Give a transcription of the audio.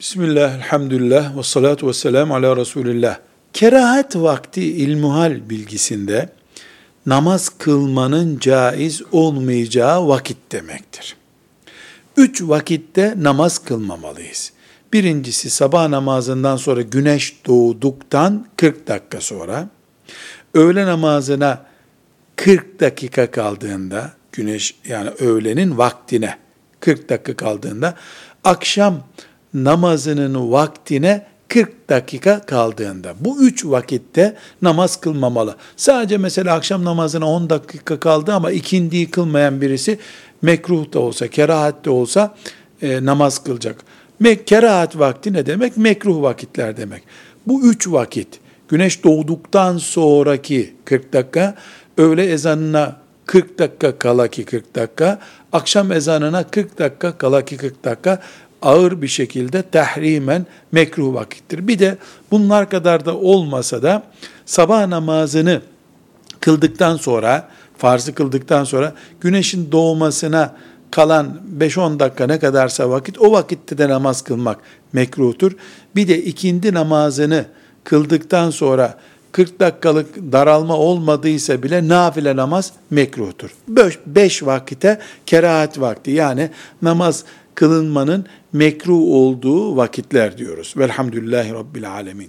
Bismillah, elhamdülillah, ve salatu ve selamu ala Resulillah. Kerahat vakti ilmuhal bilgisinde namaz kılmanın caiz olmayacağı vakit demektir. Üç vakitte namaz kılmamalıyız. Birincisi sabah namazından sonra güneş doğduktan 40 dakika sonra, öğle namazına 40 dakika kaldığında, güneş yani öğlenin vaktine 40 dakika kaldığında, akşam namazının vaktine 40 dakika kaldığında. Bu üç vakitte namaz kılmamalı. Sadece mesela akşam namazına 10 dakika kaldı ama ikindiyi kılmayan birisi mekruh da olsa, kerahat de olsa e, namaz kılacak. Me kerahat vakti ne demek? Mekruh vakitler demek. Bu üç vakit, güneş doğduktan sonraki 40 dakika, öğle ezanına 40 dakika kala ki 40 dakika, akşam ezanına 40 dakika kala ki 40 dakika ağır bir şekilde tahrimen mekruh vakittir. Bir de bunlar kadar da olmasa da sabah namazını kıldıktan sonra, farzı kıldıktan sonra güneşin doğmasına kalan 5-10 dakika ne kadarsa vakit o vakitte de namaz kılmak mekruhtur. Bir de ikindi namazını kıldıktan sonra 40 dakikalık daralma olmadıysa bile nafile namaz mekruhtur. 5 vakite kerahat vakti yani namaz kılınmanın mekruh olduğu vakitler diyoruz. Velhamdülillahi Rabbil Alemin.